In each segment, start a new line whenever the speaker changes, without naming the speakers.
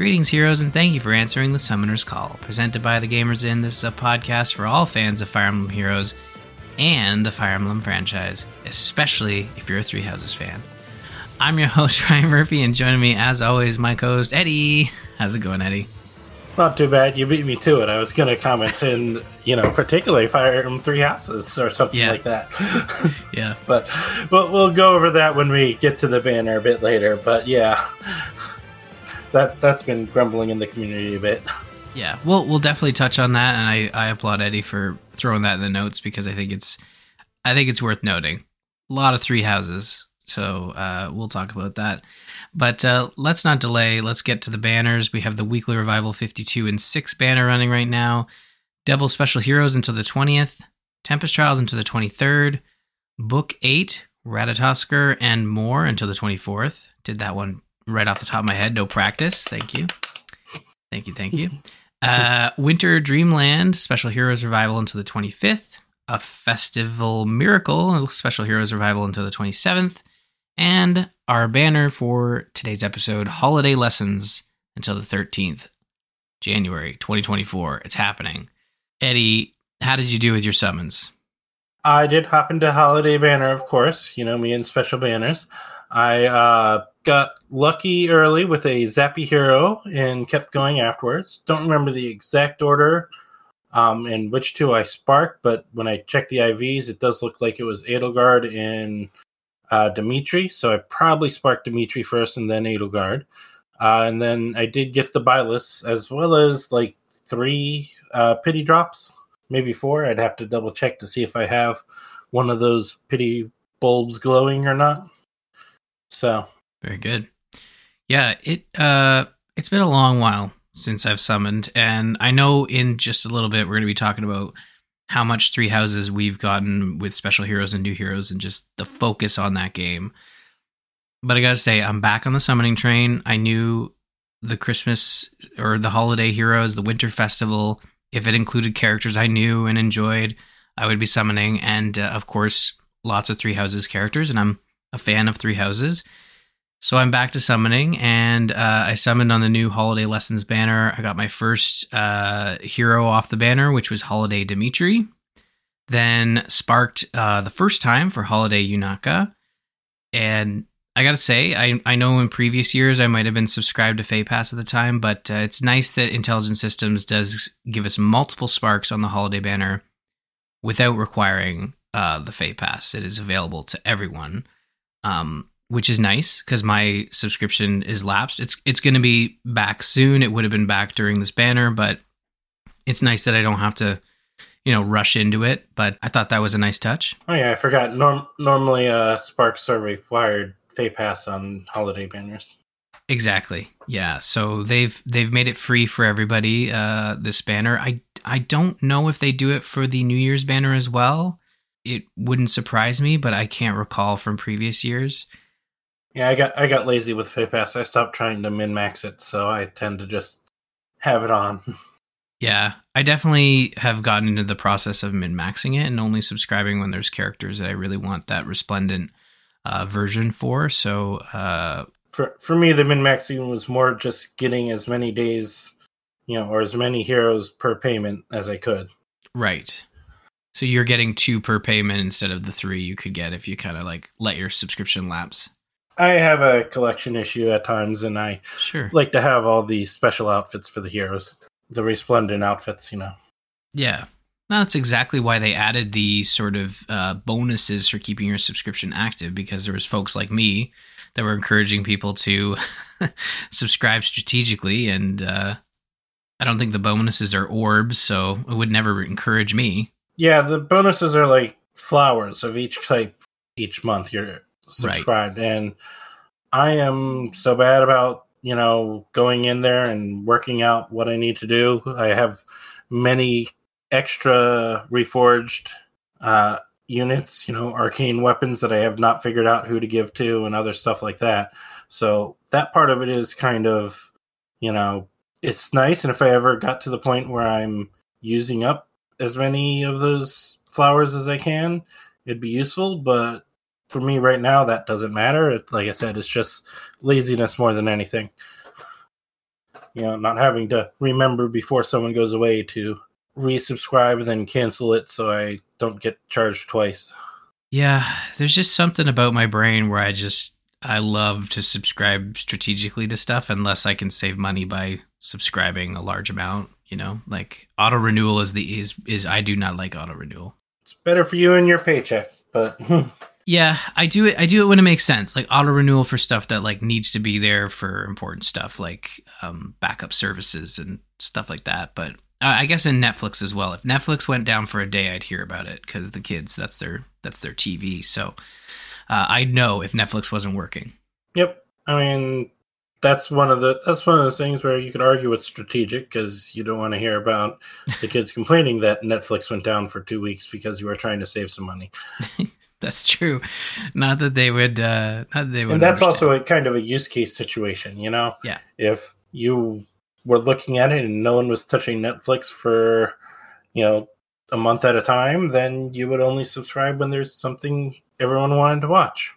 Greetings, heroes, and thank you for answering the Summoner's Call. Presented by the Gamers Inn, this is a podcast for all fans of Fire Emblem Heroes and the Fire Emblem franchise, especially if you're a Three Houses fan. I'm your host, Ryan Murphy, and joining me, as always, my co host, Eddie. How's it going, Eddie?
Not too bad. You beat me to it. I was going to comment in, you know, particularly Fire Emblem Three Houses or something
Yeah.
like that.
Yeah.
but but we'll go over that when we get to the banner a bit later. But yeah, that that's been grumbling in the community a bit.
Yeah, we'll we'll definitely touch on that, and I, I applaud Eddie for throwing that in the notes because I think it's I think it's worth noting. A lot of three houses, so uh, we'll talk about that. But uh, let's not delay. Let's get to the banners. We have the weekly revival fifty two and six banner running right now. Double special heroes until the twentieth. Tempest Trials until the twenty third. Book eight, Ratatoskr and more until the twenty fourth. Did that one right off the top of my head. No practice. Thank you. Thank you. Thank you. Uh, Winter Dreamland Special Heroes Revival until the 25th. A Festival Miracle Special Heroes Revival until the 27th. And our banner for today's episode Holiday Lessons until the 13th, January 2024. It's happening. Eddie, how did you do with your summons?
I did hop into Holiday Banner, of course. You know me and special banners. I uh, got lucky early with a Zappy Hero and kept going afterwards. Don't remember the exact order um, in which two I sparked, but when I checked the IVs, it does look like it was Edelgard and uh, Dimitri. So I probably sparked Dimitri first and then Edelgard. Uh, and then I did get the Byleths as well as like three uh, pity drops, maybe four. I'd have to double check to see if I have one of those pity bulbs glowing or not. So
Very good. Yeah, it uh it's been a long while since I've summoned and I know in just a little bit we're going to be talking about how much three houses we've gotten with special heroes and new heroes and just the focus on that game. But I got to say I'm back on the summoning train. I knew the Christmas or the holiday heroes, the winter festival, if it included characters I knew and enjoyed, I would be summoning and uh, of course lots of three houses characters and I'm a fan of three houses. So I'm back to summoning, and uh, I summoned on the new Holiday Lessons banner. I got my first uh, hero off the banner, which was Holiday Dimitri. Then sparked uh, the first time for Holiday Yunaka. And I gotta say, I, I know in previous years I might have been subscribed to Feh Pass at the time, but uh, it's nice that Intelligent Systems does give us multiple sparks on the Holiday banner without requiring uh, the Feh Pass. It is available to everyone. Um, which is nice because my subscription is lapsed. It's it's going to be back soon. It would have been back during this banner, but it's nice that I don't have to, you know, rush into it. But I thought that was a nice touch.
Oh yeah, I forgot. Norm- normally, uh, sparks are required. Feh pass on holiday banners.
Exactly. Yeah. So they've they've made it free for everybody. Uh, this banner. I I don't know if they do it for the New Year's banner as well. It wouldn't surprise me, but I can't recall from previous years.
Yeah, I got I got lazy with Feh pass. I stopped trying to min max it, so I tend to just have it on.
Yeah, I definitely have gotten into the process of min maxing it and only subscribing when there's characters that I really want that resplendent uh, version for. So, uh,
for for me, the min maxing was more just getting as many days, you know, or as many heroes per payment as I could.
right. So you're getting two per payment instead of the three you could get if you kind of like let your subscription lapse.
I have a collection issue at times, and I
Sure.
like to have all the special outfits for the heroes, the resplendent outfits. You know.
Yeah. That's exactly why they added the sort of uh, bonuses for keeping your subscription active because there was folks like me that were encouraging people to subscribe strategically, and uh, I don't think the bonuses are orbs, so it would never encourage me.
Yeah, the bonuses are like flowers of each type each month you're subscribed, and I am so bad about you know going in there and working out what I need to do. I have many extra reforged uh, units, you know, arcane weapons that I have not figured out who to give to, and other stuff like that. So that part of it is kind of, you know, it's nice. And if I ever got to the point where I'm using up as many of those flowers as I can, it'd be useful. But for me right now, that doesn't matter. It, like I said, it's just laziness more than anything. you know, not having to remember before someone goes away to resubscribe and then cancel it so I don't get charged twice.
Yeah, there's just something about my brain where I just I love to subscribe strategically to stuff unless I can save money by subscribing a large amount, you know? Like auto renewal is the is is I do not like auto renewal.
It's better for you and your paycheck, but
Yeah, I do it. I do it when it makes sense, like auto renewal for stuff that like needs to be there for important stuff, like um, backup services and stuff like that. But uh, I guess in Netflix as well. If Netflix went down for a day, I'd hear about it because the kids that's their that's their TV. So uh, I'd know if Netflix wasn't working.
Yep. I mean, that's one of the that's one of those things where you could argue it's strategic because you don't want to hear about the kids complaining that Netflix went down for two weeks because you were trying to save some money.
That's true. Not that they would. Uh, not that they would.
And that's
understand.
also a kind of a use case situation, you know.
Yeah.
If you were looking at it and no one was touching Netflix for, you know, a month at a time, then you would only subscribe when there's something everyone wanted to watch.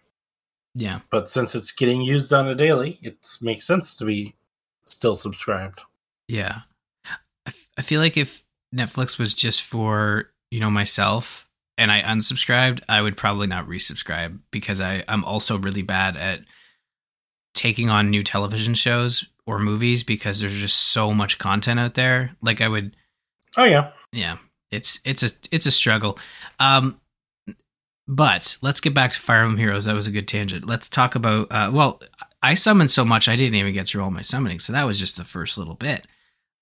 Yeah.
But since it's getting used on a daily, it makes sense to be still subscribed.
Yeah. I, f- I feel like if Netflix was just for, you know, myself and I unsubscribed, I would probably not resubscribe because I, I'm also really bad at taking on new television shows or movies because there's just so much content out there. Like I would
Oh yeah.
yeah, it's it's a it's a struggle. Um but let's get back to Fire Emblem Heroes. That was a good tangent. Let's talk about uh well, I summoned so much I didn't even get through all my summoning. So that was just the first little bit.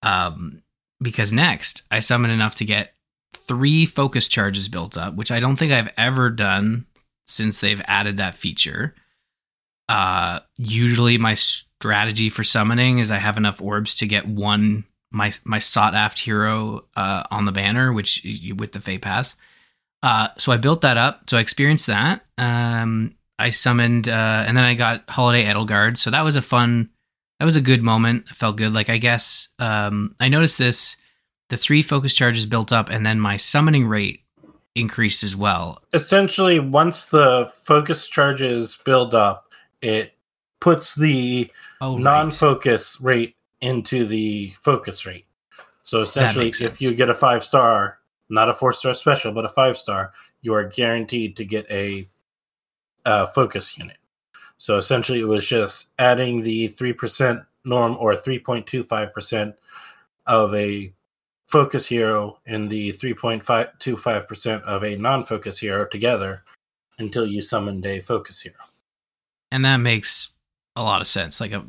Um because next I summoned enough to get three focus charges built up, which I don't think I've ever done since they've added that feature. Uh usually my strategy for summoning is I have enough orbs to get one my my sought after hero uh, on the banner, which with the Feh Pass. Uh, so I built that up. So I experienced that. Um, I summoned, uh, and then I got Holiday Edelgard. So that was a fun. That was a good moment. I felt good. Like I guess um, I noticed this. The three focus charges built up, and then my summoning rate increased as well.
Essentially, once the focus charges build up, it puts the
Oh, right.
non-focus rate into the focus rate. So essentially, if you get a five star, not a four star special, but a five star, you are guaranteed to get a, uh focus unit. So essentially, it was just adding the three percent norm or three point two five percent of a focus hero and the three point five two five percent of a non-focus hero together until you summoned a focus hero.
and that makes a lot of sense. Like a,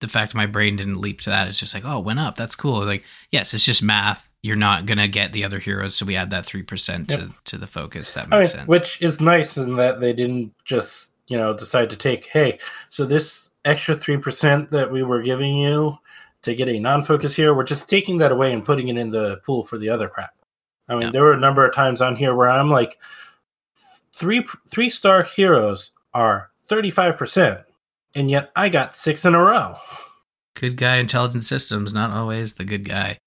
the fact my brain didn't leap to that, it's just like, oh, it went up. That's cool. Like, yes, it's just math. You're not gonna get the other heroes, so we add that three percent to to the focus. That
I
makes
mean,
sense.
which is nice in that they didn't just you know decide to take hey so this extra 3% that we were giving you to get a non-focus hero we're just taking that away and putting it in the pool for the other crap i mean
Yeah.
there were a number of times on here where i'm like three three star heroes are 35% and yet i got six in a row
good guy intelligent systems, not always the good guy.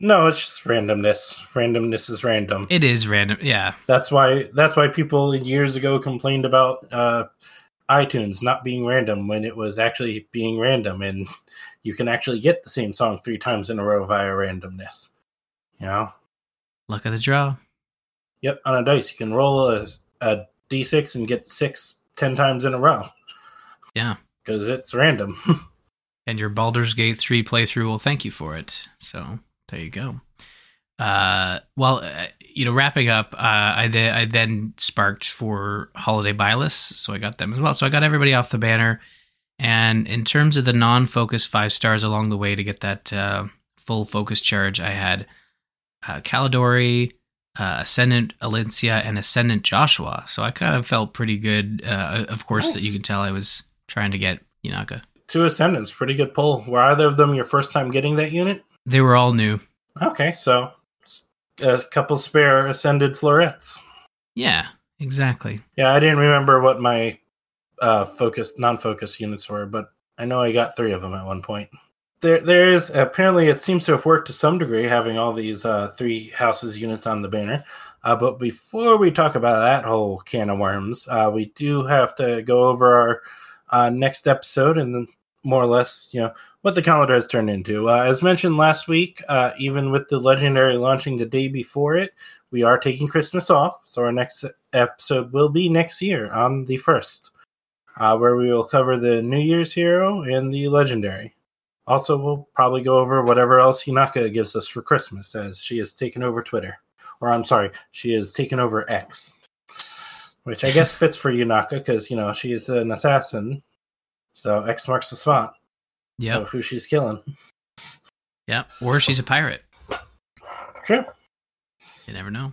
no it's just randomness randomness is random
It is random. Yeah,
That's why that's why people years ago complained about uh, iTunes not being random when it was actually being random, and you can actually get the same song three times in a row via randomness. You know,
luck of the draw.
yep, on a dice you can roll a, a d6 and get six ten times in a row
Yeah,
because it's random.
and your Baldur's Gate three playthrough will thank you for it. So there you go. Uh, well, uh, you know, wrapping up, uh, I th- I then sparked for holiday buy so I got them as well. So I got everybody off the banner, and in terms of the non-focus five stars along the way to get that uh, full focus charge, I had uh, Caladori, uh, Ascendant Elincia, and Ascendant Joshua. So I kind of felt pretty good. Uh, of course, that you can tell I was trying to get Yunaka.
Two Ascendants, pretty good pull. Were either of them your first time getting that unit?
They were all new.
Okay, so a couple spare Ascended Florets.
Yeah, exactly.
Yeah, I didn't remember what my uh focus non-focus units were, but I know I got three of them at one point. There there is apparently it seems to have worked to some degree having all these uh three houses units on the banner. Uh, but before we talk about that whole can of worms, uh, we do have to go over our uh, next episode and then more or less, you know, what the calendar has turned into. Uh, as mentioned last week, uh, even with the legendary launching the day before it, we are taking Christmas off. So our next episode will be next year on the first, uh, where we will cover the New Year's hero and the legendary. Also, we'll probably go over whatever else Yunaka gives us for Christmas, as she has taken over Twitter. Or I'm sorry, she has taken over X, which I guess fits for Yunaka because you know she's an assassin, so X marks the spot
Yeah.
of who she's killing.
Yeah. Or she's a pirate.
True.
You never know.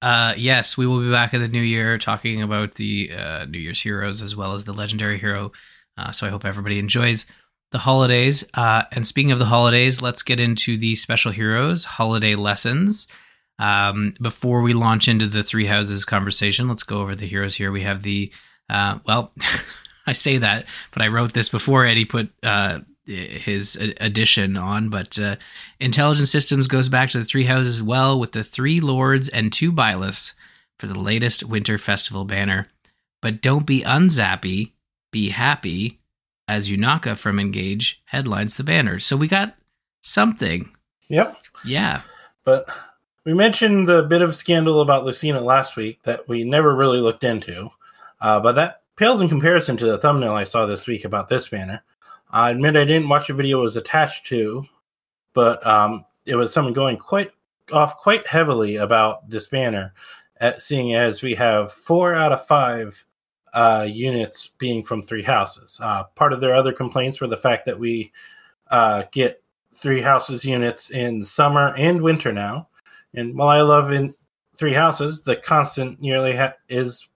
Uh, yes, we will be back in the new year talking about the uh, New Year's heroes as well as the legendary hero. Uh, so I hope everybody enjoys the holidays. Uh, and speaking of the holidays, let's get into the special heroes holiday lessons. Um, before we launch into the three houses conversation, let's go over the heroes here. We have the uh, well, I say that, but I wrote this before Eddie put uh, his addition on. But uh, intelligent systems goes back to the three houses as well, with the three lords and two byleths for the latest winter festival banner. But don't be unzappy, be happy, as Yunaka from Engage headlines the banner. So we got something.
Yep.
Yeah.
But we mentioned a bit of scandal about Lucina last week that we never really looked into. Uh, but that pales in comparison to the thumbnail I saw this week about this banner. I admit I didn't watch the video it was attached to, but um, it was someone going quite off quite heavily about this banner, at, seeing as we have four out of five uh, units being from three houses. Uh, part of their other complaints were the fact that we uh, get three houses units in summer and winter now. And while I love in three houses, the constant yearly ha- is,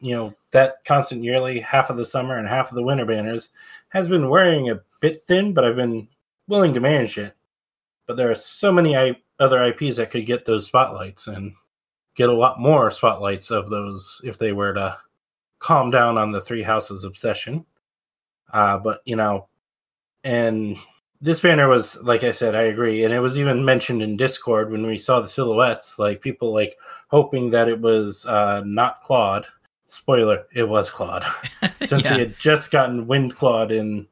you know, that constant yearly half of the summer and half of the winter banners has been wearing a bit thin, but I've been willing to manage it. But there are so many I- other IPs that could get those spotlights and get a lot more spotlights of those if they were to calm down on the three houses obsession. Uh, but you know, and this banner was like I said, I agree, and it was even mentioned in Discord when we saw the silhouettes. Like people like hoping that it was uh, not Claude. Spoiler: it was Claude, since
Yeah.
we had just gotten Wind Claude in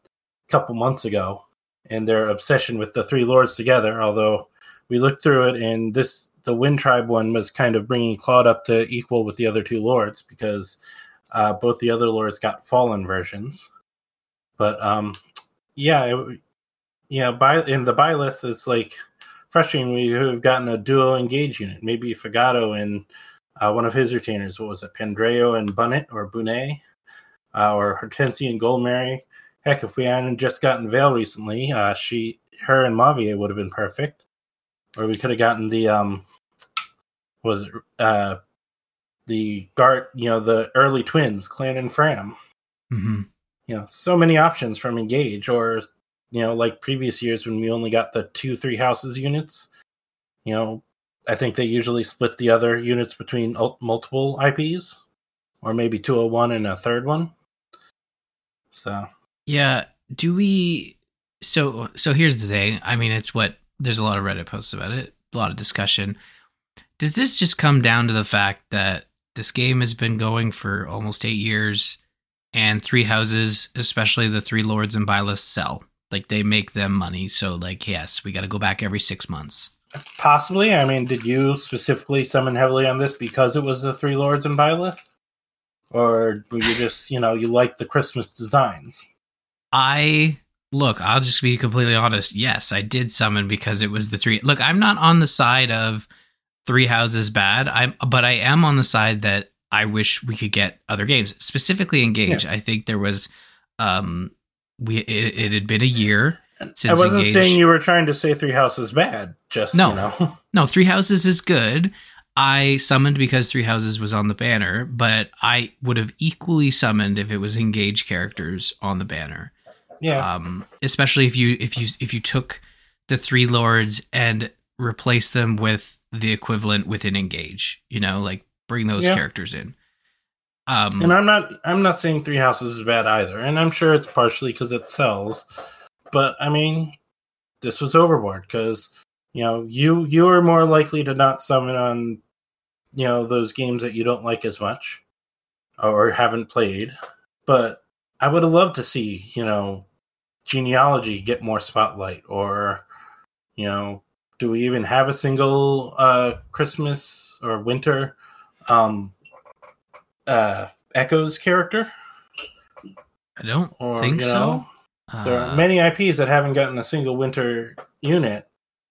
a couple months ago, and their obsession with the three lords together. Although we looked through it, and this the Wind Tribe one was kind of bringing Claude up to equal with the other two lords because uh, both the other lords got fallen versions. But um, yeah, it, yeah. By in the byleth, it's like frustrating. We have gotten a duo engage unit. Maybe Fogado and uh, one of his retainers. What was it, Pandreo and Bunnet or Bunet, uh, or Hortensia and Goldmary? Heck, if we hadn't just gotten Veyle recently, uh, she, her, and Mauvier would have been perfect. Or we could have gotten the um, was it uh, the Gart, you know, the early twins, Clanne and Framme
hmm
you know so many options from engage or you know like previous years when we only got the two three houses units you know i think they usually split the other units between multiple ips or maybe 201 and a third one so
Yeah. Do we? So so here's the thing. I mean, it's what there's a lot of Reddit posts about it, a lot of discussion. Does this just come down to the fact that this game has been going for almost eight years, and three houses, especially the three lords and byleths, sell like they make them money. So like, yes, we got to go back every six months.
possibly i mean did you specifically summon heavily on this because it was the three lords and byleth or were you just you know you like the christmas designs
I look, I'll just be completely honest. Yes, I did summon because it was the three. Look, I'm not on the side of three houses bad. I'm but I am on the side that I wish we could get other games, specifically Engage. I think there was um we it, it had been a year since i
wasn't
Engage.
saying you were trying to say three houses bad just
No.
you know
No, Three Houses is good. I summoned because Three Houses was on the banner, but I would have equally summoned if it was Engage characters on the banner.
yeah
um, especially if you if you if you took the three lords and replace them with the equivalent within engage you know like bring those
Yeah.
characters in um
And I'm not I'm not saying Three Houses is bad either, and I'm sure it's partially because it sells. But I mean, this was overboard because you know you you are more likely to not summon on you know those games that you don't like as much or haven't played. But I would have loved to see you know genealogy get more spotlight, or you know, do we even have a single uh, Christmas or winter um, uh, Echoes character?
I don't
Or,
think
you
so.
There
Uh,
are many IPs that haven't gotten a single winter unit,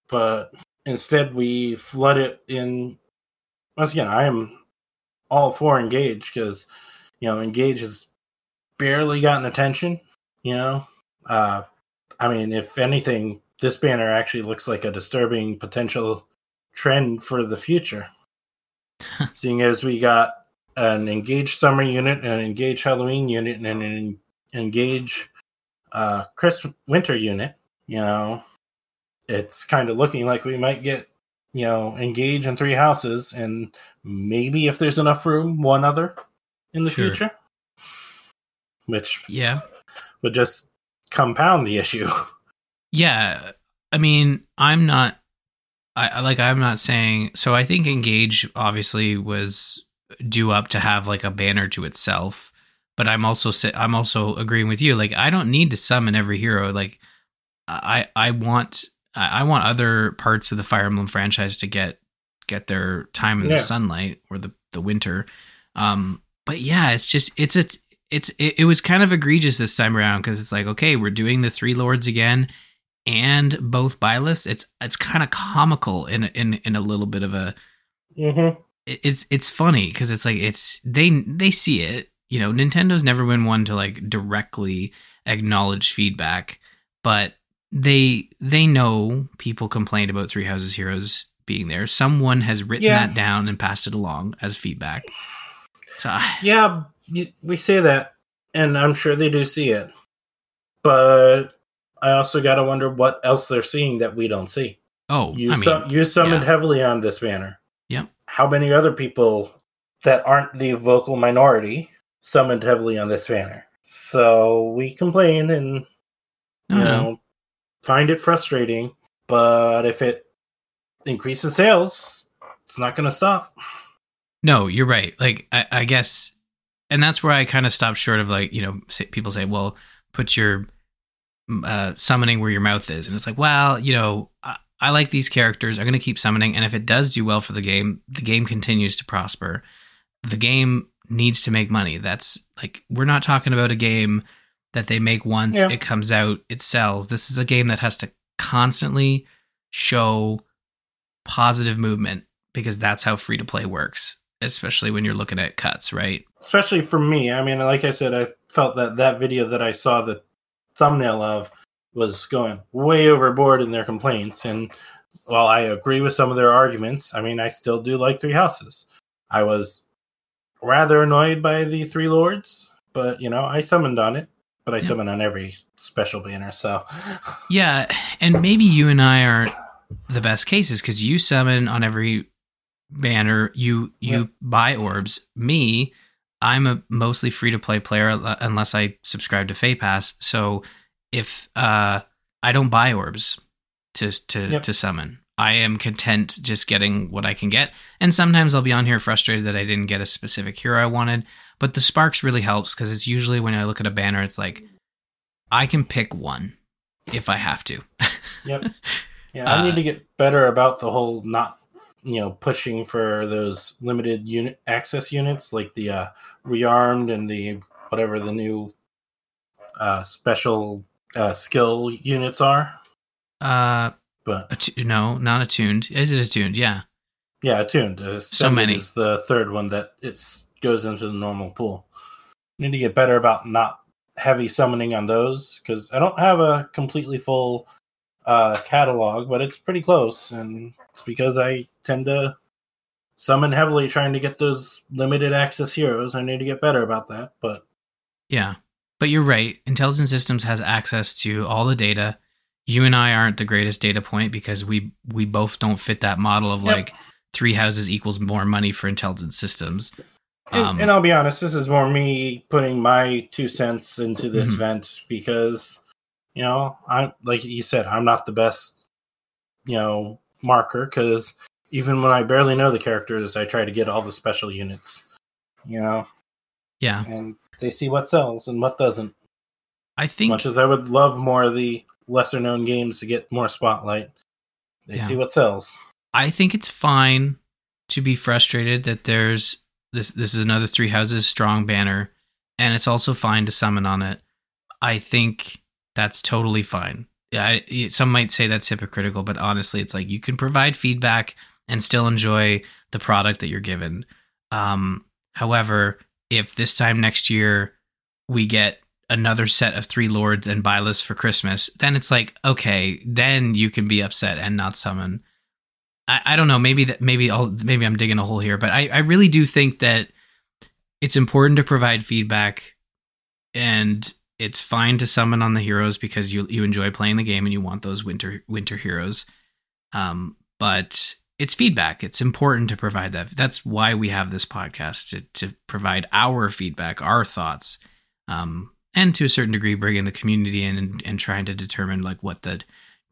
but instead we flood it in. Once again, I am all for Engage because you know Engage has barely gotten attention. You know, uh, I mean, if anything, this banner actually looks like a disturbing potential trend for the future. Seeing as we got an Engage summer unit, an Engage Halloween unit, and an Engage uh Christmas winter unit, you know, it's kind of looking like we might get, you know, engage in three houses and maybe if there's enough room, one other in the
Sure.
future. Which
yeah.
would just compound the issue.
Yeah, I mean, I'm not. I I- like. I'm not saying. So I think Engage obviously was due up to have like a banner to itself. But I'm also I'm also agreeing with you. Like I don't need to summon every hero. Like I I want I want other parts of the Fire Emblem franchise to get get their time in
Yeah.
the sunlight or the the winter. Um, but yeah, it's just it's a it's it, it was kind of egregious this time around because it's like okay, we're doing the three lords again and both Byleths. It's it's kind of comical in in in a little bit of a
mm-hmm.
It- it's it's funny because it's like it's they they see it. You know, Nintendo's never been one to like directly acknowledge feedback, but they they know people complained about Three Houses Heroes being there. Someone has written
Yeah.
that down and passed it along as feedback. So I-
Yeah, we say that, and I'm sure they do see it. But I also got to wonder what else they're seeing that we don't see.
oh,
You
I mean,
sum- you summoned
yeah.
heavily on this banner. How many other people that aren't the vocal minority summoned heavily on this banner? So we complain and you
no.
know find it frustrating, but if it increases sales, it's not going to stop.
No, you're right. Like I, I guess, and that's where I kind of stopped short of like you know say, people say, well, put your uh, summoning where your mouth is, and it's like, well, you know, I, I like these characters. I'm going to keep summoning, and if it does do well for the game, the game continues to prosper. The game needs to make money. That's like we're not talking about a game that they make once,
Yeah.
it comes out, it sells. This is a game that has to constantly show positive movement because that's how free to play works, especially when you're looking at cuts, right?
especially for me. I mean, like I said, I felt that that video that I saw the thumbnail of was going way overboard in their complaints. And while I agree with some of their arguments, I mean, I still do like Three Houses. I was rather annoyed by the Three Lords, but you know, I summoned on it. But I summon on every special banner, so
Yeah, and maybe you and I aren't the best cases because you summon on every banner. You you buy orbs. Me, I'm a mostly free to play player unless I subscribe to Feh Pass. So if uh, I don't buy orbs to to
Yep.
to summon, I am content just getting what I can get. And sometimes I'll be on here frustrated that I didn't get a specific hero I wanted. But the sparks really helps because it's usually when I look at a banner, it's like I can pick one if I have to.
Yep. Yeah, I
Uh,
need to get better about the whole not, you know, pushing for those limited unit access units like the uh, rearmed and the whatever the new uh, special uh, skill units are.
Uh,
But
attu- no, not attuned. Is it attuned? Yeah.
yeah, attuned. Uh,
So many.
is the third one that it's goes into the normal pool. Need to get better about not heavy summoning on those because I don't have a completely full uh, catalog, but it's pretty close, and it's because I tend to summon heavily trying to get those limited access heroes. I need to get better about that, but
Yeah. But you're right. Intelligent Systems has access to all the data. You and I aren't the greatest data point because we we both don't fit that model of
Yep.
like three houses equals more money for intelligent systems.
and,
Um,
and I'll be honest, this is more me putting my two cents into this
Mhm.
event because you know I'm like you said, I'm not the best you know marker because even when I barely know the characters, I try to get all the special units. You know,
yeah.
and they see what sells and what doesn't.
I think
Much as I would love more of the lesser known games to get more spotlight, they
Yeah.
see what sells.
I think it's fine to be frustrated that there's this this is another three houses strong banner and it's also fine to summon on it. I think that's totally fine. Yeah, I, some might say that's hypocritical, but honestly, it's like you can provide feedback and still enjoy the product that you're given. Um, however, if this time next year we get another set of three lords and byleths for Christmas, then it's like okay, then you can be upset and not summon. I, I don't know. Maybe that maybe I'll maybe I'm digging a hole here, but I, I really do think that it's important to provide feedback, and it's fine to summon on the heroes because you you enjoy playing the game and you want those winter winter heroes. Um, but it's feedback. It's important to provide that. That's why we have this podcast to to provide our feedback, our thoughts, um, and to a certain degree, bring in the community in and, and trying to determine like what the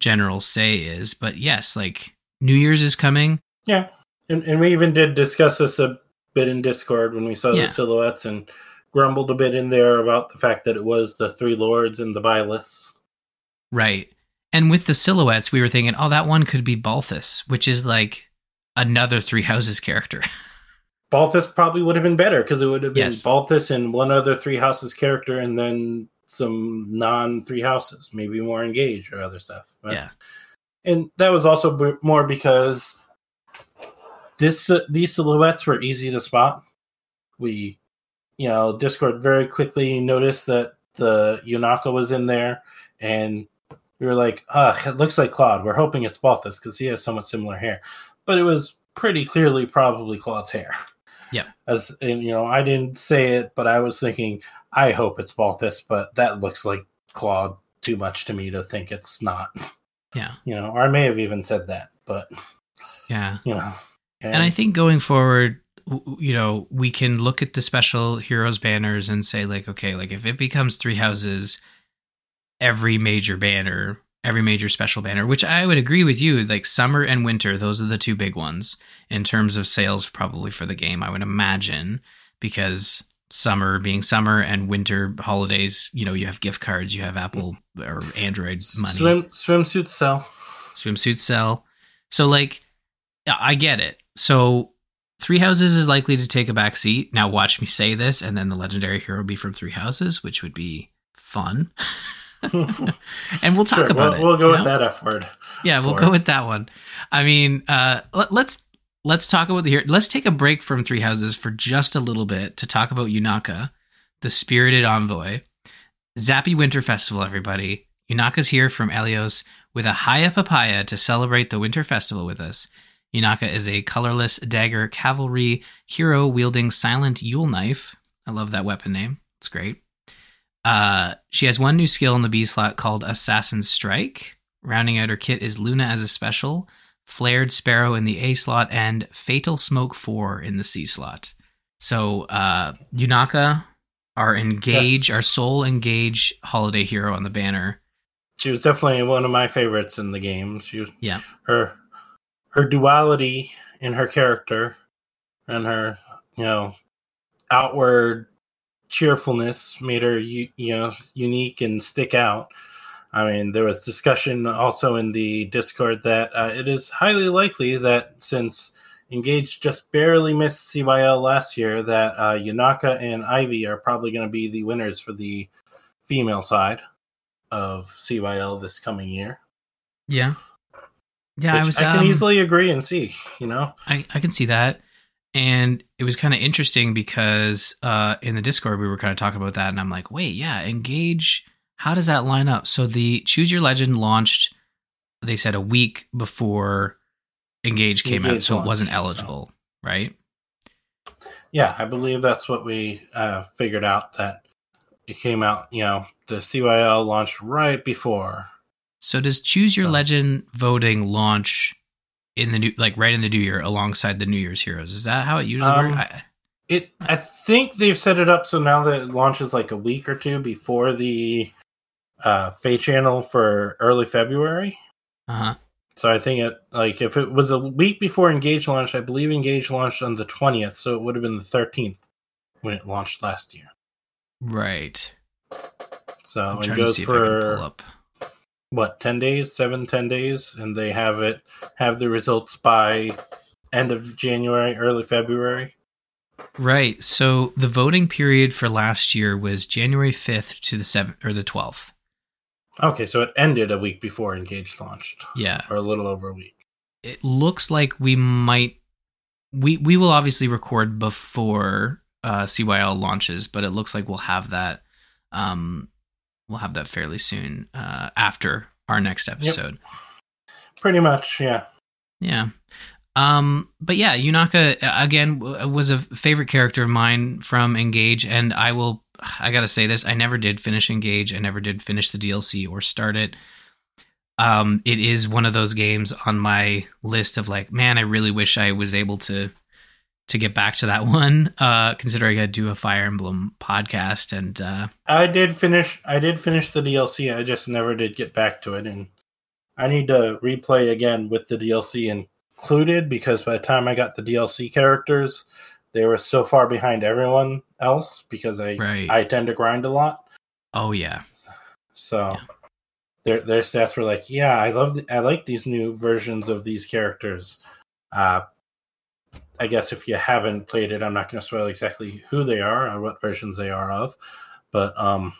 general say is. But yes, like New Year's is coming.
Yeah, and, and we even did discuss this a bit in Discord when we saw
Yeah.
the silhouettes and grumbled a bit in there about the fact that it was the three lords and the byleths.
Right. And with the silhouettes, we were thinking, oh, that one could be Balthus, which is like another Three Houses character.
Balthus probably would have been better because it would have been
Yes.
Balthus and one other Three Houses character, and then some non Three Houses, maybe more engaged or other stuff. But-
yeah.
and that was also b- more because this uh, these silhouettes were easy to spot. We, you know, Discord very quickly noticed that the Yunaka was in there, and we were like, "Ah, it looks like Claude." We're hoping it's Balthus because he has somewhat similar hair, but it was pretty clearly probably Claude's hair.
Yeah.
As and you know, I didn't say it, but I was thinking, I hope it's Balthus, but that looks like Claude too much to me to think it's not
Yeah.
you know, or I may have even said that, but
Yeah.
you know,
And I think going forward, you know, we can look at the special heroes banners and say, like, okay, like if it becomes three houses, every major banner, every major special banner, which I would agree with you, like summer and winter, those are the two big ones in terms of sales, probably for the game, I would imagine, because summer being summer and winter holidays, you know, you have gift cards, you have Apple or Android money
swim swimsuits sell.
swimsuits sell. So like I get it. So Three Houses is likely to take a back seat. Now watch me say this and then the legendary hero be from Three Houses, which would be fun. and we'll talk
Sure,
about
we'll,
it.
we'll go with
know?
that F word.
Yeah, we'll go
it.
with that one. I mean, uh, let, let's let's talk about the here. Let's take a break from Three Houses for just a little bit to talk about Yunaka, the spirited envoy. Zappy Winter Festival, everybody. Yunaka's here from Elyos with a Haya Papaya to celebrate the Winter Festival with us. Yunaka is a colorless dagger cavalry hero wielding silent Yule knife. I love that weapon name. It's great. Uh, she has one new skill in the B slot called Assassin Strike. Rounding out her kit is Luna as a special, Flared Sparrow in the A slot, and Fatal Smoke 4 in the C slot. So, uh, Yunaka, our engage,
Yes.
our soul engage holiday hero on the banner.
She was definitely one of my favorites in the game. She was
Yeah.
her her duality in her character and her you know outward cheerfulness made her you, you know unique and stick out. I mean, there was discussion also in the Discord that uh, it is highly likely that since Engage just barely missed CYL last year, that uh, Yunaka and Ivy are probably going to be the winners for the female side of CYL this coming year.
Yeah. Yeah, I was.
I can
um,
easily agree and see. You know,
I, I can see that. And it was kind of interesting because uh, in the Discord, we were kind of talking about that. And I'm like, wait, yeah, engage. How does that line up? So the Choose Your Legend launched, they said a week before Engage came out.
Engage
So it wasn't
so.
eligible, right?
yeah, I believe that's what we uh, figured out that it came out. You know, the CYL launched right before.
So does Choose Your
So-
Legend voting launch in the new, like right in the new year alongside the New Year's Heroes? Is that how it usually
Um,
works? I,
It, I think they've set it up so now that it launches like a week or two before the uh, Feh channel for early February.
uh-huh.
So I think it like if it was a week before Engage launched, I believe Engage launched on the twentieth, so it would have been the thirteenth when it launched last year.
Right.
So
I'm
it goes
see if I can pull
for
up.
What ten days, seven, ten days, and they have it have the results by end of January, early February.
Right. So the voting period for last year was January 5th to the 7th or the 12th.
Okay, so it ended a week before Engaged launched,
Yeah.
or a little over a week.
It looks like we might we we will obviously record before uh CYL launches, but it looks like we'll have that um we'll have that fairly soon uh after our next episode.
Pretty much, yeah.
Yeah. Um, but yeah, Yunaka uh, again was a favorite character of mine from Engage, and I will. I gotta say this: I never did finish Engage. I never did finish the DLC or start it. Um, it is one of those games on my list of like, man, I really wish I was able to to get back to that one. Uh, considering I do a Fire Emblem podcast, and uh,
I did finish. I did finish the DLC. I just never did get back to it, and I need to replay again with the DLC included because by the time I got the DLC characters, they were so far behind everyone else because I
Right.
I tend to grind a lot.
oh yeah,
So
Yeah.
their their stats were like, yeah, I love the, I like these new versions of these characters. Uh, I guess if you haven't played it, I'm not going to spoil exactly who they are or what versions they are of, but um,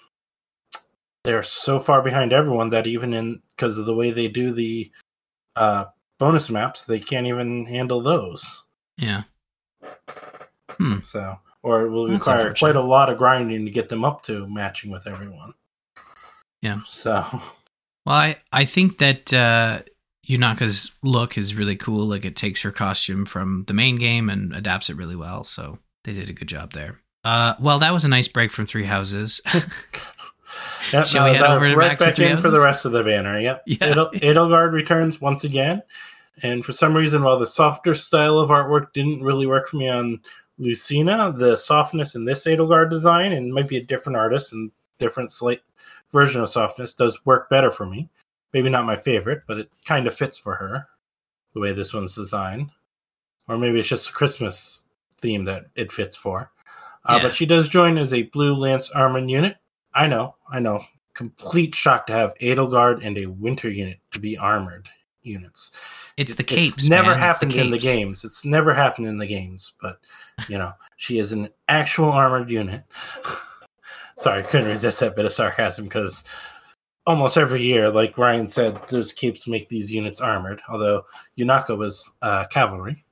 they're so far behind everyone that even in because of the way they do the uh, bonus maps, they can't even handle those.
yeah,
So, or it will
That's
require quite a lot of grinding to get them up to matching with everyone.
Yeah.
So.
Well, I, I think that uh, Yunaka's look is really cool. Like it takes her costume from the main game and adapts it really well. So they did a good job there. Uh, well, that was a nice break from Three Houses.
Yep,
Shall we head over to
right
back to
back
Three
in for the rest of the banner. Yep.
Yeah.
Edel- Edelgard returns once again, and for some reason, while the softer style of artwork didn't really work for me on Lucina, the softness in this Edelgard design, and might be a different artist and different slight version of softness, does work better for me. Maybe not my favorite, but it kind of fits for her the way this one's designed, or maybe it's just a Christmas theme that it fits for. Uh,
Yeah.
But she does join as a blue lance armored unit. I know, I know. Complete shock to have Edelgard and a winter unit to be armored units.
It's the capes.
It's never
man. It's the
happened in the games. It's never happened in the games. But you know, she is an actual armored unit. Sorry, couldn't resist that bit of sarcasm because almost every year, like Ryan said, those capes make these units armored. Although Yunaka was uh, cavalry.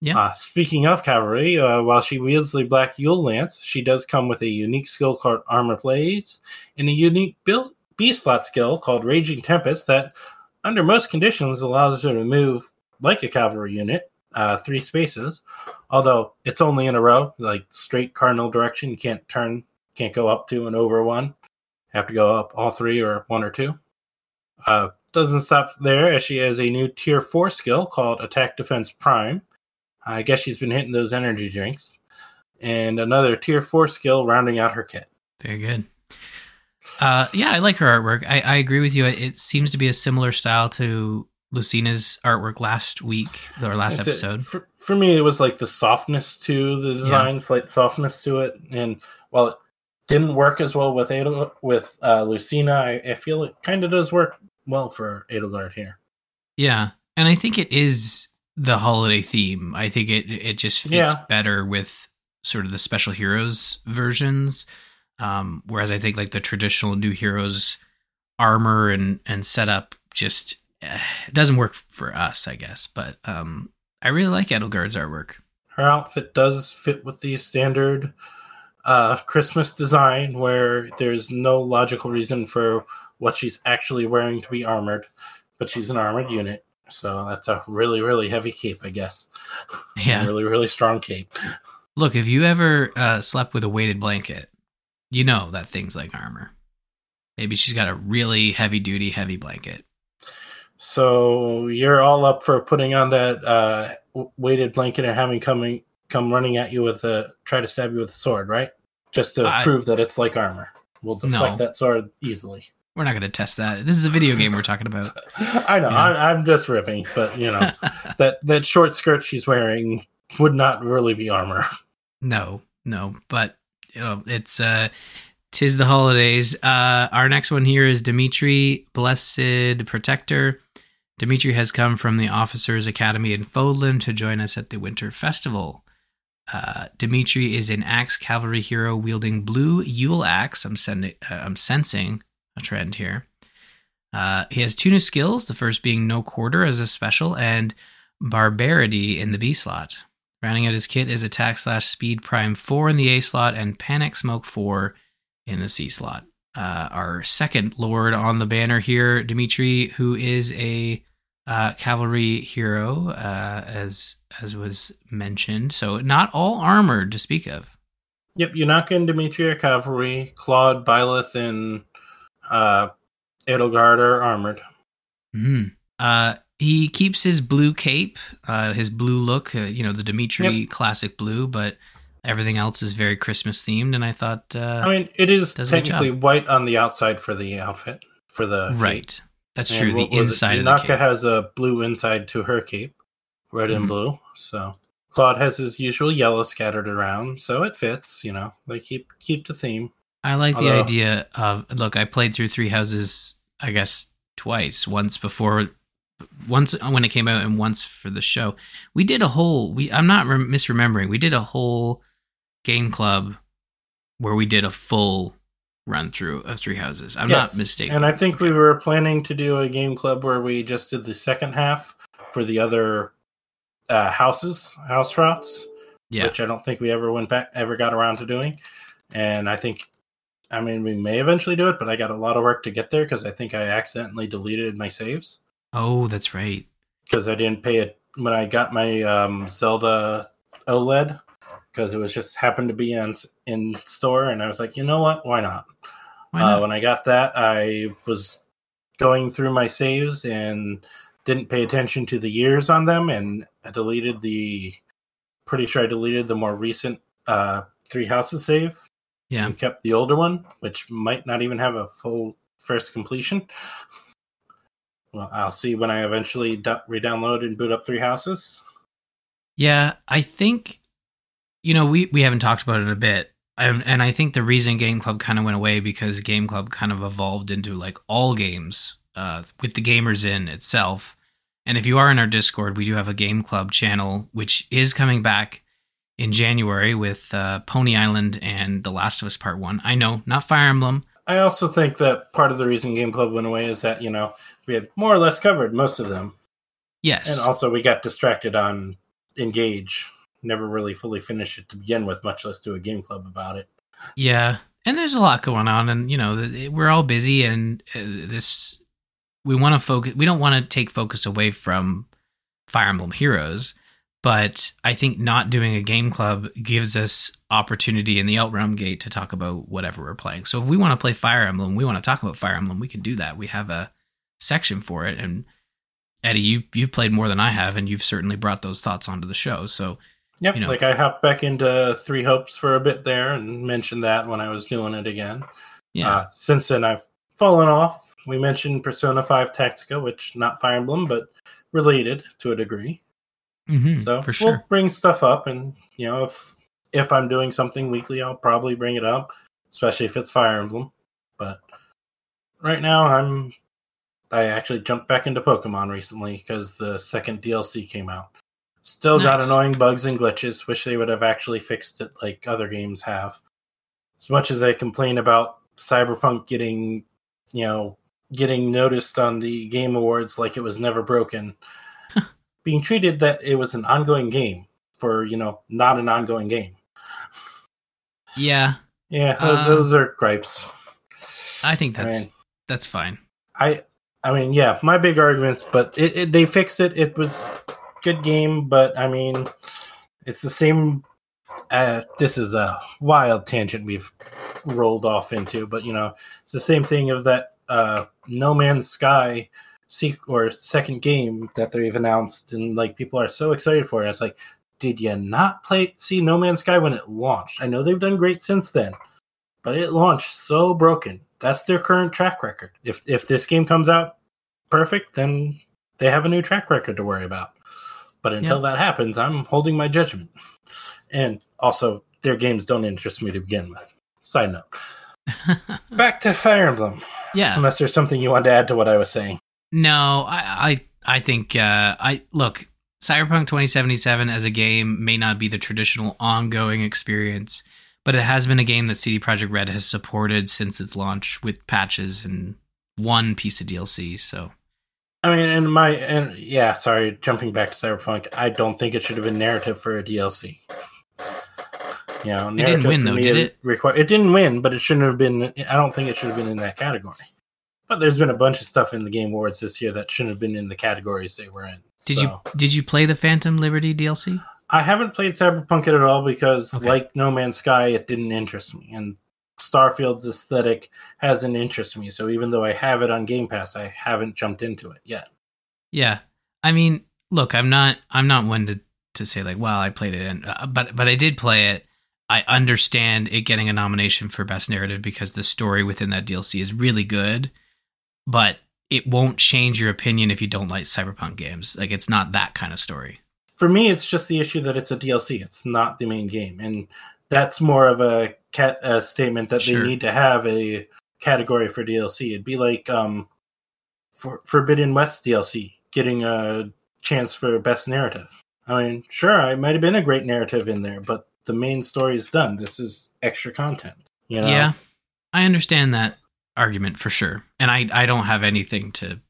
Yeah.
Uh, speaking of cavalry, uh, while she wields the Black Yule Lance, she does come with a unique skill called Armor Blades and a unique build B slot skill called Raging Tempest that, under most conditions, allows her to move like a cavalry unit, uh, three spaces. Although it's only in a row, like straight cardinal direction. You can't turn, can't go up to and over one. Have to go up all three or one or two. Uh, doesn't stop there, as she has a new tier four skill called Attack Defense Prime. I guess she's been hitting those energy drinks. And another tier four skill rounding out her kit.
Very good. Uh, yeah, I like her artwork. I, I agree with you. It seems to be a similar style to Lucina's artwork last week or last
That's
episode.
For, for me, it was like the softness to the design, slight softness to it. And while it didn't work as well with Adel, with uh, Lucina, I, I feel it kind of does work well for Edelgard here.
Yeah, and I think it is the holiday theme. I think it it just fits
Yeah.
better with sort of the special heroes versions. Um, whereas I think like the traditional new heroes armor and and setup just eh, doesn't work for us, I guess. But um, I really like Edelgard's artwork.
her outfit does fit with the standard uh, Christmas design, where there's no logical reason for what she's actually wearing to be armored, but she's an armored unit. So that's a really, really heavy cape, I guess.
Yeah.
Really, really strong cape.
Look, if you ever uh, slept with a weighted blanket, you know that thing's like armor. Maybe she's got a really heavy duty, heavy blanket.
So you're all up for putting on that uh, weighted blanket and having coming come running at you with a try to stab you with a sword, right? Just to
I-
prove that it's like armor. We'll deflect
No.
that sword easily.
We're not going to test that. This is a video game we're talking about.
I know.
Yeah.
I, I'm just riffing, but you know that that short skirt she's wearing would not really be armor.
No, no, but you know, it's uh Tis the holidays. Uh, our next one here is Dimitri, Blessed Protector. Dimitri has come from the Officers Academy in Fodlan to join us at the Winter Festival. Uh, Dimitri is an axe cavalry hero wielding blue Yule axe. I'm, uh, I'm sensing a trend here. Uh, he has two new skills, the first being No Quarter as a special and Barbarity in the B slot. Rounding out his kit is Attack slash Speed Prime 4 in the A slot and Panic Smoke 4 in the C slot. Uh, our second Lord on the banner here, Dimitri, who is a uh, cavalry hero, uh, as as was mentioned. So not all armored to speak of.
Yep, Yunaka and Dimitri are cavalry. Claude, Byleth, and uh, Edelgard are armored.
hmm Uh, he keeps his blue cape, uh, his blue look, uh, you know, the Dimitri
Yep.
classic blue, but everything else is very Christmas themed. And I thought, uh,
I mean, it is
Does a good
technically white on the outside for the outfit for the
right, that's
And
true. The
what was it?
inside of the cape.
has a blue inside to her cape, red
Mhm.
and blue. So Claude has his usual yellow scattered around, so it fits. You know, they keep keep the theme.
I like the idea of look. I played through Three Houses, I guess twice. Once before, once when it came out, and once for the show. We did a whole. We I'm not rem- misremembering. We did a whole game club where we did a full run through of Three Houses. I'm
Yes,
not mistaken.
And I think we were planning to do a game club where we just did the second half for the other uh, houses, house routes.
yeah,
which I don't think we ever went back, ever got around to doing. And I think, I mean, we may eventually do it, but I got a lot of work to get there because I think I accidentally deleted my saves
oh, that's right.
because I didn't pay it when I got my um, Zelda OLED because it was just happened to be in in store, and I was like, you know what, why not?
Why
Uh, when I got that, I was going through my saves and didn't pay attention to the years on them, and I deleted the. Pretty sure I deleted the more recent uh, Three Houses save
yeah,
and kept the older one, which might not even have a full first completion. Well, I'll see when I eventually do- re-download and boot up Three Houses.
yeah. I think you know we we haven't talked about it a bit. And, and I think the reason Game Club kind of went away because Game Club kind of evolved into like all games uh, with the gamers in itself. And if you are in our Discord, we do have a Game Club channel, which is coming back in January with uh, Pony Island and The Last of Us Part 1. I know, not Fire Emblem.
I also think that part of the reason Game Club went away is that you know we had more or less covered most of them,
Yes.
and also we got distracted on Engage. Never really fully finished it to begin with, much less do a Game Club about it.
Yeah, and there's a lot going on, and you know we're all busy, and uh, this we want to focus. We don't want to take focus away from Fire Emblem Heroes, but I think not doing a game club gives us opportunity in the Outrealm Gate to talk about whatever we're playing. So if we want to play Fire Emblem, we want to talk about Fire Emblem, we can do that. We have a section for it, and Eddie, you you've played more than I have, and you've certainly brought those thoughts onto the show. So
Yep,
You know.
like I hopped back into Three Hopes for a bit there and mentioned that when I was doing it again.
yeah,
Uh, since then, I've fallen off. We mentioned Persona 5 Tactica, which not Fire Emblem, but related to a degree.
Mhm,
So
for sure.
we'll bring stuff up, and you know, if if I'm doing something weekly, I'll probably bring it up, especially if it's Fire Emblem. But right now, I'm I actually jumped back into Pokemon recently because the second DLC came out. Still got annoying bugs and glitches. Wish they would have actually fixed it like other games have. As much as I complain about Cyberpunk getting, you know, getting noticed on the Game Awards like it was never broken, being treated that it was an ongoing game for, you know, not an ongoing game.
yeah.
Yeah, those,
Um,
those are gripes.
I think
I
that's
mean-
that's fine.
I I mean, yeah, my big arguments, but it, it they fixed it. It was good game, but I mean, it's the same. Uh, this is a wild tangent we've rolled off into, but you know, it's the same thing of that uh, No Man's Sky seek or second game that they've announced, and like people are so excited for it. It's like, did you not play see No Man's Sky when it launched? I know they've done great since then, but it launched so broken. That's their current track record. If if this game comes out perfect, then they have a new track record to worry about. But until that happens, I'm holding my judgment. And also, their games don't interest me to begin with. Side note. Back to Fire Emblem.
yeah.
Unless there's something you want to add to what I was saying.
No, I I, I think uh, I look Cyberpunk 2077 as a game may not be the traditional ongoing experience, but it has been a game that CD Projekt Red has supported since its launch with patches and one piece of DLC. So
I mean, and my and yeah, sorry, jumping back to Cyberpunk, I don't think it should have been narrative for a DLC. You know,
It didn't win, though, did it?
Require, it didn't win, but it shouldn't have been. I don't think it should have been in that category. But there's been a bunch of stuff in the Game Awards this year that shouldn't have been in the categories they were in.
did
So,
you did you play the Phantom Liberty DLC?
I haven't played Cyberpunk at all because,
Okay.
like No Man's Sky, it didn't interest me, and Starfield's aesthetic hasn't interested me. So even though I have it on Game Pass, I haven't jumped into it yet.
Yeah, I mean, look, I'm not I'm not one to to say like, well, I played it, and uh, but but I did play it. I understand it getting a nomination for best narrative because the story within that DLC is really good, but it won't change your opinion if you don't like cyberpunk games. Like it's not that kind of story.
for me, it's just the issue that it's a DLC. It's not the main game, and that's more of a, cat, a statement that
Sure.
they need to have a category for DLC. It'd be like um, for Forbidden West DLC getting a chance for best narrative. I mean, sure, it might have been a great narrative in there, but the main story is done. This is extra content. You know?
Yeah, I understand that argument for sure, and I I don't have anything to.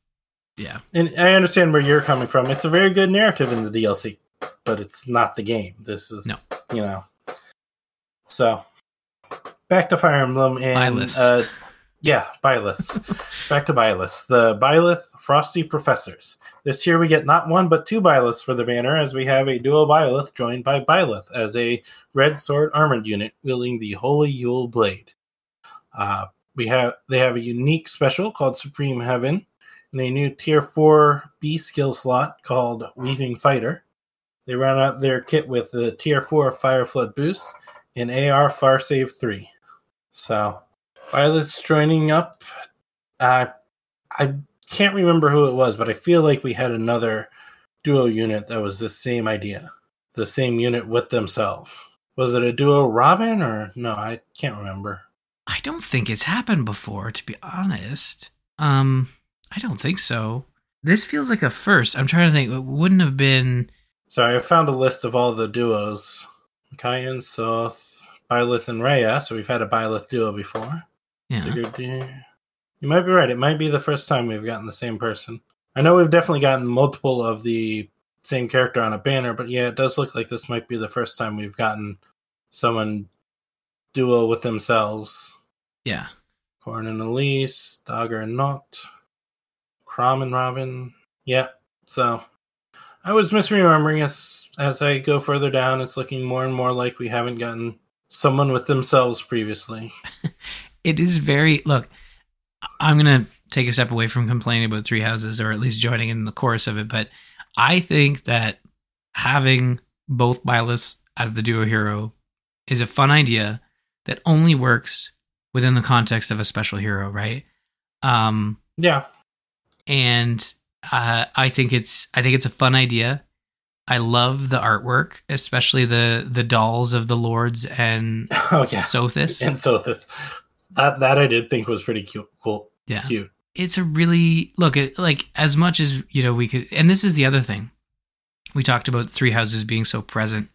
Yeah,
And I understand where you're coming from. It's a very good narrative in the DLC, but it's not the game. This is,
No.
you know. So, back to Fire Emblem and
Byleth.
uh, yeah, Byleth. back to Byleth. The Byleth Frosty Professors. This year we get not one but two Byleths for the banner, as we have a duo Byleth joined by Byleth as a red sword armored unit wielding the Holy Yule Blade. Uh, we have they have a unique special called Supreme Heaven and a new tier 4 B skill slot called Weaving Fighter. They round out their kit with the tier 4 Fire Flood boost and AR Fire Save 3. So, Violet's joining up. Uh, I can't remember who it was, but I feel like we had another duo unit that was the same idea. The same unit with themselves. Was it a duo Robin or no? I can't remember.
I don't think it's happened before, to be honest. Um, I don't think so. This feels like a first. I'm trying to think. It wouldn't have been.
Sorry, I found a list of all the duos. Cayenne, Soth, Byleth, and Rhea. So we've had a Byleth duo before.
Yeah.
Figured you, you might be right. It might be the first time we've gotten the same person. I know we've definitely gotten multiple of the same character on a banner, but yeah, it does look like this might be the first time we've gotten someone duo with themselves.
Yeah.
Corrin and Elise, Dagr and Nótt, Chrom and Robin. Yeah, so I was misremembering as as I go further down. It's looking more and more like we haven't gotten someone with themselves previously.
It is very. Look, I'm going to take a step away from complaining about Three Houses or at least joining in the chorus of it, but I think that having both Byleth as the duo hero is a fun idea that only works within the context of a special hero, right? Um,
Yeah,
and uh, I think it's I think it's a fun idea. I love the artwork, especially the the dolls of the lords and
oh yeah,
Sothis.
and Sothis that that I did think was pretty cute. Cool,
yeah,
cute.
it's a really look at like as much as you know we could. And this is the other thing we talked about: three houses being so present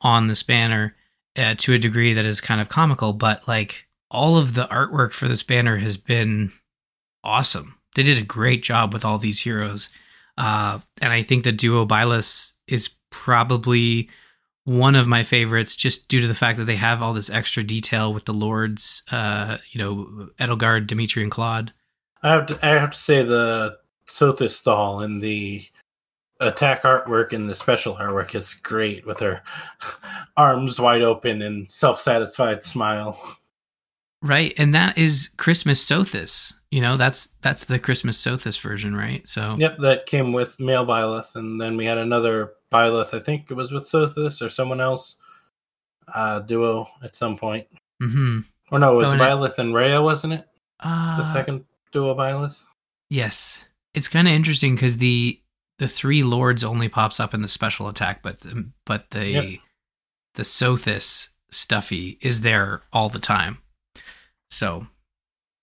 on this banner uh, to a degree that is kind of comical, but like all of the artwork for this banner has been awesome. They did a great job with all these heroes. Uh, and I think the duo Byleth is probably one of my favorites just due to the fact that they have all this extra detail with the lords, uh, you know, Edelgard, Dimitri, and Claude.
I have to I have to say the Sothis doll and the attack artwork and the special artwork is great with her arms wide open and self satisfied smile.
Right. And that is Christmas Sothis. You know, that's that's the Christmas Sothis version, right? So
Yep, that came with male Byleth, and then we had another Byleth. I think it was with Sothis or someone else uh, duo at some point.
Mm-hmm.
Or no, it was
Oh,
Byleth and Rhea, wasn't it?
uh,
The second duo Byleth.
Yes. It's kind of interesting because the the three lords only pops up in the special attack, but the, but the
Yep.
the Sothis stuffy is there all the time. So,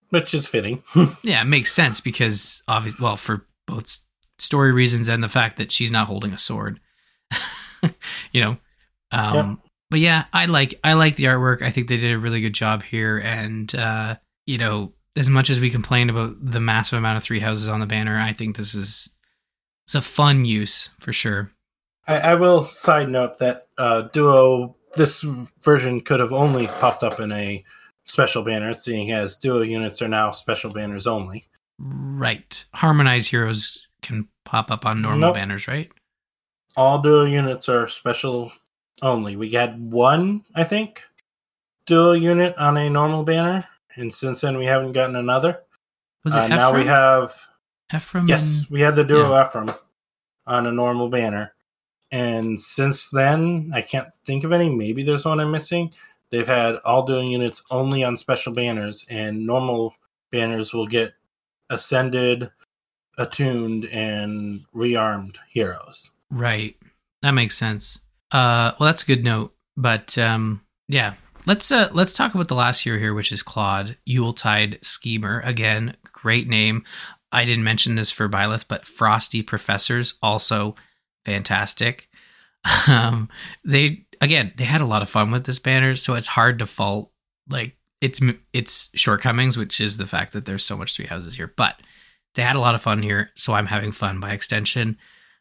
which is fitting.
yeah, it makes sense because obviously, well, for both story reasons and the fact that she's not holding a sword. you know, um, yep. but yeah, I like I like the artwork. I think they did a really good job here, and uh, you know, as much as we complain about the massive amount of three houses on the banner, I think this is it's a fun use for sure.
I, I will side note that uh, Duo this version could have only popped up in a special banners, seeing as Duo units are now special banners only.
Right. Harmonized heroes can pop up on normal nope. banners, right?
All Duo units are special only. We had one, I think, Duo unit on a normal banner, and since then we haven't gotten another. Was it uh, now we have
Ephraim?
Yes, and... we had the duo yeah. Ephraim on a normal banner. And since then, I can't think of any. Maybe there's one I'm missing. They've had all duo units only on special banners, and normal banners will get ascended, attuned, and rearmed heroes.
Right. That makes sense. Uh, well, that's a good note. But um, yeah, let's uh, let's talk about the last hero here, which is Claude Yuletide Schemer. Again, great name. I didn't mention this for Byleth, but Frosty Professors also fantastic. Um, they again they had a lot of fun with this banner, so it's hard to fault like its its shortcomings, which is the fact that there's so much three houses here. But they had a lot of fun here, so I'm having fun by extension.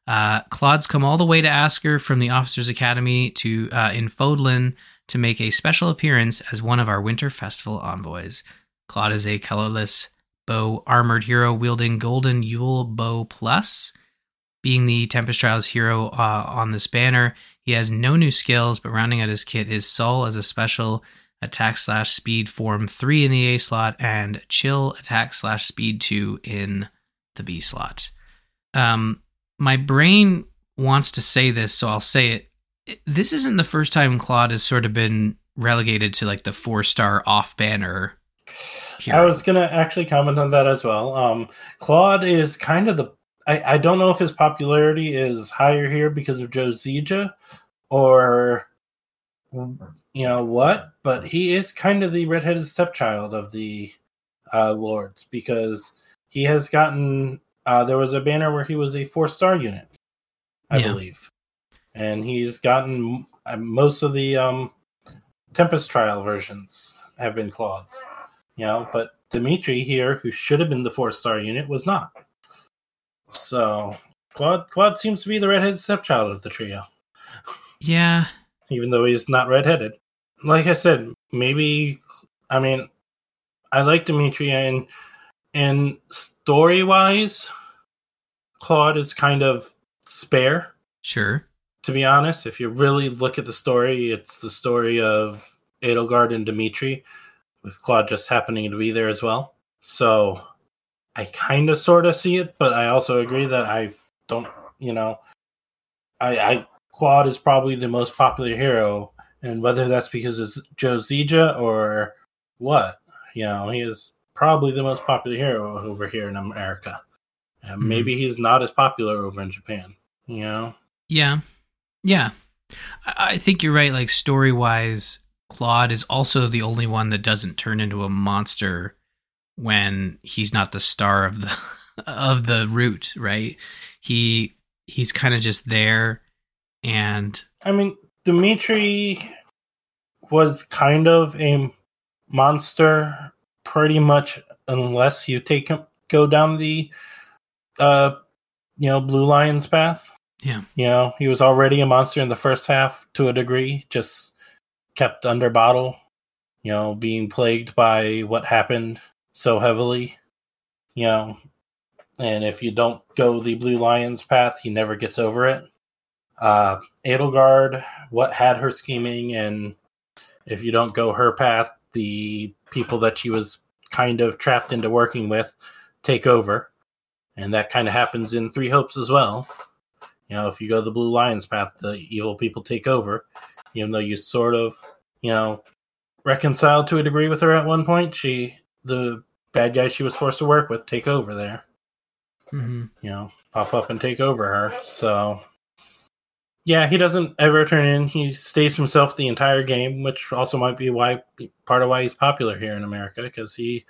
Uh, Claude's come all the way to Askr from the Officers Academy to uh, in Fódlan to make a special appearance as one of our Winter Festival envoys. Claude is a colorless bow armored hero wielding Golden Yule Bow Plus. Being the Tempest Trials hero uh, on this banner, he has no new skills, but rounding out his kit is Soul as a special attack slash speed form 3 in the A slot and chill attack slash speed 2 in the B slot. Um, my brain wants to say this, so I'll say it. This isn't the first time Claude has sort of been relegated to like the four star off banner.
Hero. I was gonna actually comment on that as well. Um, Claude is kind of the I, I don't know if his popularity is higher here because of Joe Zieja or you know what, but he is kind of the redheaded stepchild of the uh, Lords because he has gotten. Uh, there was a banner where he was a four star unit, I yeah. believe, and he's gotten uh, most of the um, Tempest Trial versions have been Claude's, you know, but Dimitri here, who should have been the four star unit, was not. So Claude Claude seems to be the redheaded stepchild of the trio.
Yeah.
Even though he's not redheaded. Like I said, maybe I mean I like Dimitri and and story wise, Claude is kind of spare.
Sure.
To be honest, if you really look at the story, it's the story of Edelgard and Dimitri, with Claude just happening to be there as well. So I kind of sort of see it, but I also agree that I don't, you know, I, I Claude is probably the most popular hero, and whether that's because it's Joe Zieja or what, you know, he is probably the most popular hero over here in America. And mm-hmm. maybe he's not as popular over in Japan, you know?
Yeah. Yeah. I think you're right. Like, story wise, Claude is also the only one that doesn't turn into a monster when he's not the star of the of the route, right? He he's kind of just there and
I mean Dimitri was kind of a monster pretty much unless you take him go down the uh you know blue lions path
yeah
you know he was already a monster in the first half to a degree just kept under bottle you know being plagued by what happened so heavily, you know. And if you don't go the Blue Lions path, he never gets over it. Uh, Edelgard, what had her scheming, and if you don't go her path, the people that she was kind of trapped into working with take over. And that kind of happens in Three Hopes as well. You know, if you go the Blue Lions path, the evil people take over. Even though you sort of, you know, reconciled to a degree with her at one point, she the bad guy she was forced to work with take over there.
Mm-hmm.
You know, pop up and take over her. So, Yeah, he doesn't ever turn in. He stays himself the entire game, which also might be why part of why he's popular here in America because he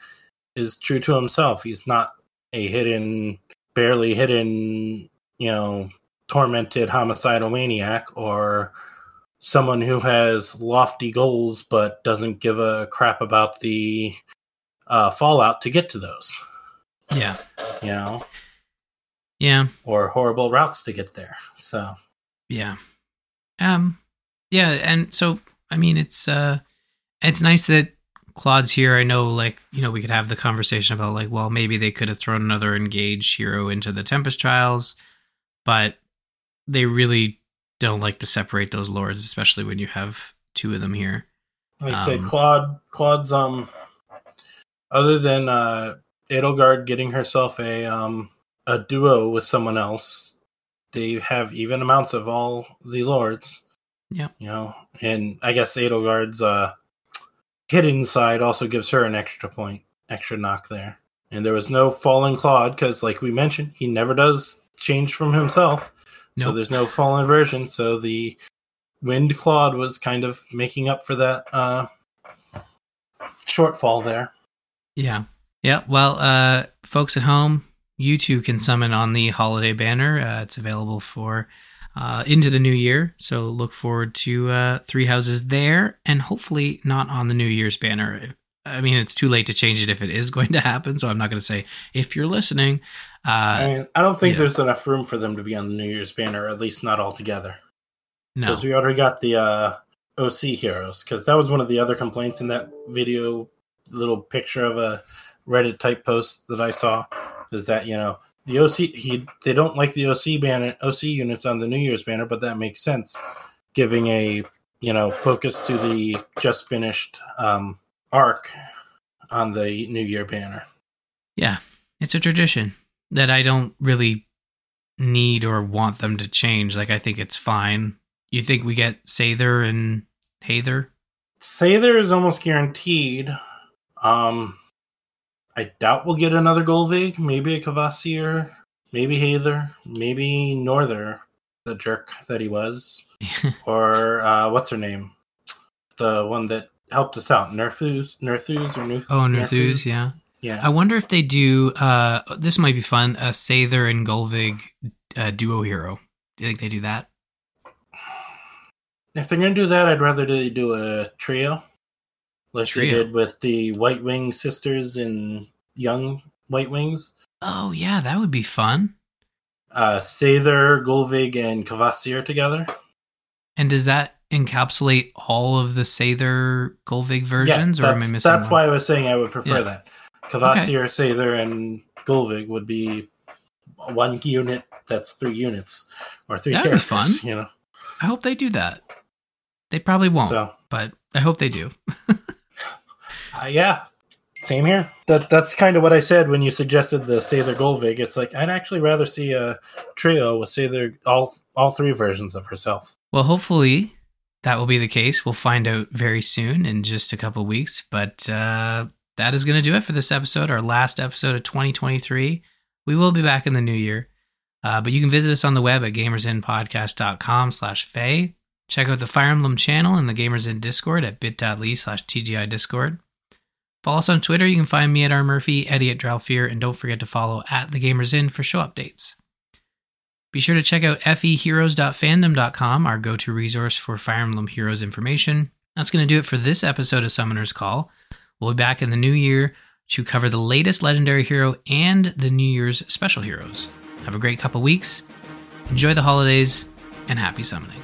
is true to himself. He's not a hidden, barely hidden, you know, tormented homicidal maniac or someone who has lofty goals but doesn't give a crap about the uh, fallout to get to those.
Yeah.
You know,
Yeah.
or horrible routes to get there. So
Yeah. Um yeah, and so I mean it's uh it's nice that Claude's here. I know like, you know, we could have the conversation about like, well, maybe they could have thrown another engaged hero into the Tempest Trials, but they really don't like to separate those lords, especially when you have two of them here.
Like I say,
Um,
Claude, Claude's um, other than uh, Edelgard getting herself a um a duo with someone else, they have even amounts of all the lords.
Yeah.
you know, and I guess Edelgard's uh hidden side also gives her an extra point, extra knock there. And there was no fallen Claude because, like we mentioned, he never does change from himself. So there's no fallen version. So the Wind Claude was kind of making up for that uh, shortfall there.
Yeah. Yeah. Well, uh, folks at home, you too can summon on the holiday banner. Uh, it's available for uh, into the new year. So look forward to uh, Three Houses there and hopefully not on the New Year's banner. I mean, it's too late to change it if it is going to happen. So I'm not going to say if you're listening.
I
Uh,
mean, I don't think
yeah.
there's enough room for them to be on the New Year's banner, at least not all together.
no.
Because we already got the uh, OC heroes. Because that was one of the other complaints in that video, little picture of a Reddit type post that I saw, is that you know the OC he they don't like the OC banner OC units on the New Year's banner, but that makes sense, giving a you know focus to the just finished um, arc on the New Year banner.
Yeah. It's a tradition that I don't really need or want them to change. Like, I think it's fine. You think we get Seiðr and Heiðr?
Seiðr is almost guaranteed. Um, I doubt we'll get another Gullveig, maybe a Kvasir, maybe Heiðr, maybe Norther, the jerk that he was, or uh, what's her name, the one that helped us out, Nerthus, Nerthus or Nerthus?
Oh, Nerthus, yeah.
yeah.
I wonder if they do. Uh, this might be fun. A Seiðr and Gullveig uh, duo hero. Do you think they do that?
If they're gonna do that, I'd rather they do a trio, like they
Trio.
did with the White Wing sisters and Young White Wings.
Oh yeah, that would be fun.
Uh, Seiðr, Gullveig, and Kvasir together.
And does that encapsulate all of the Seiðr Gullveig versions, or am I
that's,
missing?
That's
one?
why I was saying I would prefer
Yeah.
that. Kvasir, Seiðr, and Gullveig would be one unit that's three units or three
That'd be
characters.
fun.
You know,
I hope they do that. They probably won't,
so
but I hope they do.
uh, yeah, same here. That that's kind of what I said when you suggested the Seiðr Gullveig. It's like I'd actually rather see a trio with Seiðr all all three versions of herself.
Well, hopefully that will be the case. We'll find out very soon in just a couple weeks. But uh, that is going to do it for this episode, our last episode of 2023. We will be back in the new year. Uh, but you can visit us on the web at gamersinpodcast.com slash feh. Check out the Fire Emblem channel and the Gamers Inn Discord at bit.ly slash TGI Discord. Follow us on Twitter. You can find me at R. Murphy, Eddie at Dralfir, and don't forget to follow at the Gamers Inn for show updates. Be sure to check out feheroes.fandom.com, our go to resource for Fire Emblem Heroes information. That's going to do it for this episode of Summoner's Call. We'll be back in the new year to cover the latest legendary hero and the New Year's special heroes. Have a great couple weeks, enjoy the holidays, and happy summoning.